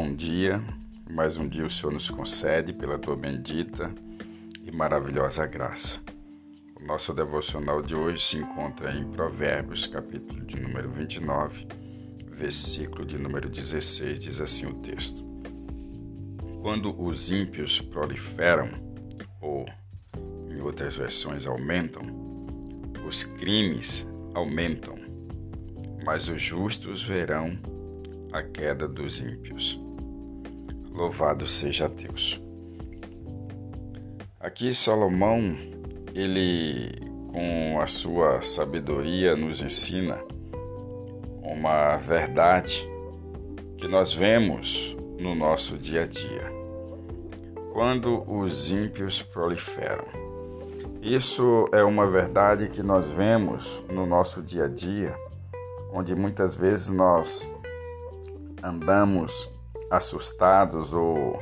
bom dia. Mais um dia o Senhor nos concede pela tua bendita e maravilhosa graça. O nosso devocional de hoje se encontra em Provérbios, capítulo de número 29, versículo de número 16, diz assim o texto: Quando os ímpios proliferam, ou em outras versões aumentam, os crimes aumentam, mas os justos verão a queda dos ímpios. Louvado seja Deus. Aqui Salomão, ele com a sua sabedoria nos ensina uma verdade que nós vemos no nosso dia a dia. Quando os ímpios proliferam. Isso é uma verdade que nós vemos no nosso dia a dia, onde muitas vezes nós andamos assustados ou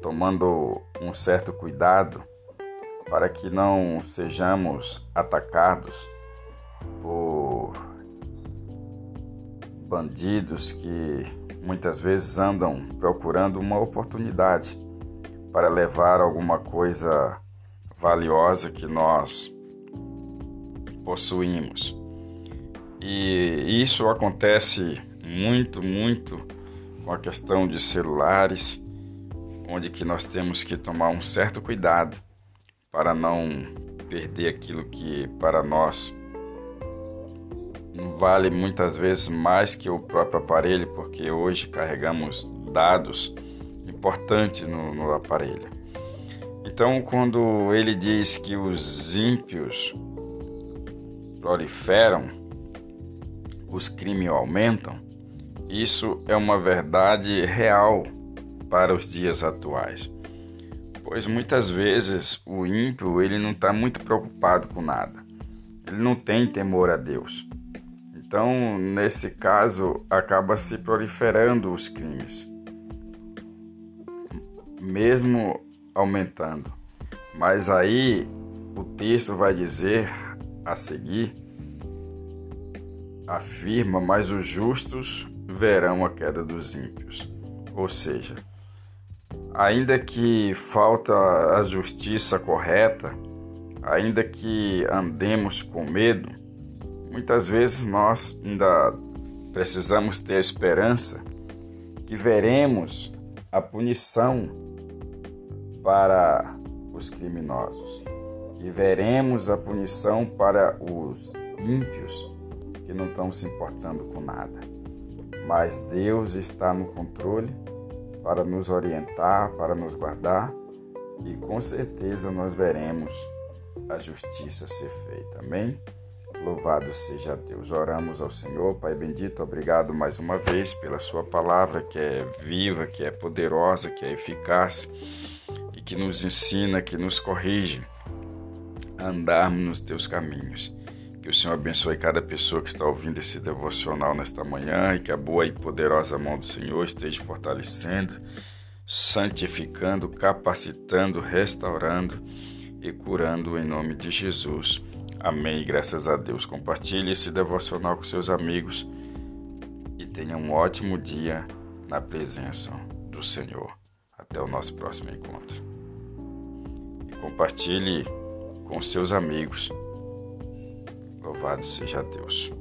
tomando um certo cuidado para que não sejamos atacados por bandidos que muitas vezes andam procurando uma oportunidade para levar alguma coisa valiosa que nós possuímos. E isso acontece muito, muito com a questão de celulares, onde que nós temos que tomar um certo cuidado para não perder aquilo que para nós vale muitas vezes mais que o próprio aparelho, porque hoje carregamos dados importantes no, no aparelho. Então, quando ele diz que os ímpios proliferam, os crimes aumentam, isso é uma verdade real para os dias atuais. Pois muitas vezes o ímpio ele não está muito preocupado com nada. Ele não tem temor a Deus. Então, nesse caso, acaba se proliferando os crimes, mesmo aumentando. Mas aí o texto vai dizer a seguir afirma, mas os justos verão a queda dos ímpios. Ou seja, ainda que falta a justiça correta, ainda que andemos com medo, muitas vezes nós ainda precisamos ter esperança que veremos a punição para os criminosos, que veremos a punição para os ímpios que não estão se importando com nada. Mas Deus está no controle para nos orientar, para nos guardar e com certeza nós veremos a justiça ser feita. Amém? Louvado seja Deus. Oramos ao Senhor, Pai bendito, obrigado mais uma vez pela Sua palavra que é viva, que é poderosa, que é eficaz e que nos ensina, que nos corrige a andarmos nos Teus caminhos. Que o Senhor abençoe cada pessoa que está ouvindo esse devocional nesta manhã e que a boa e poderosa mão do Senhor esteja fortalecendo, santificando, capacitando, restaurando e curando em nome de Jesus. Amém. Graças a Deus. Compartilhe esse devocional com seus amigos e tenha um ótimo dia na presença do Senhor. Até o nosso próximo encontro. E compartilhe com seus amigos Louvado seja Deus.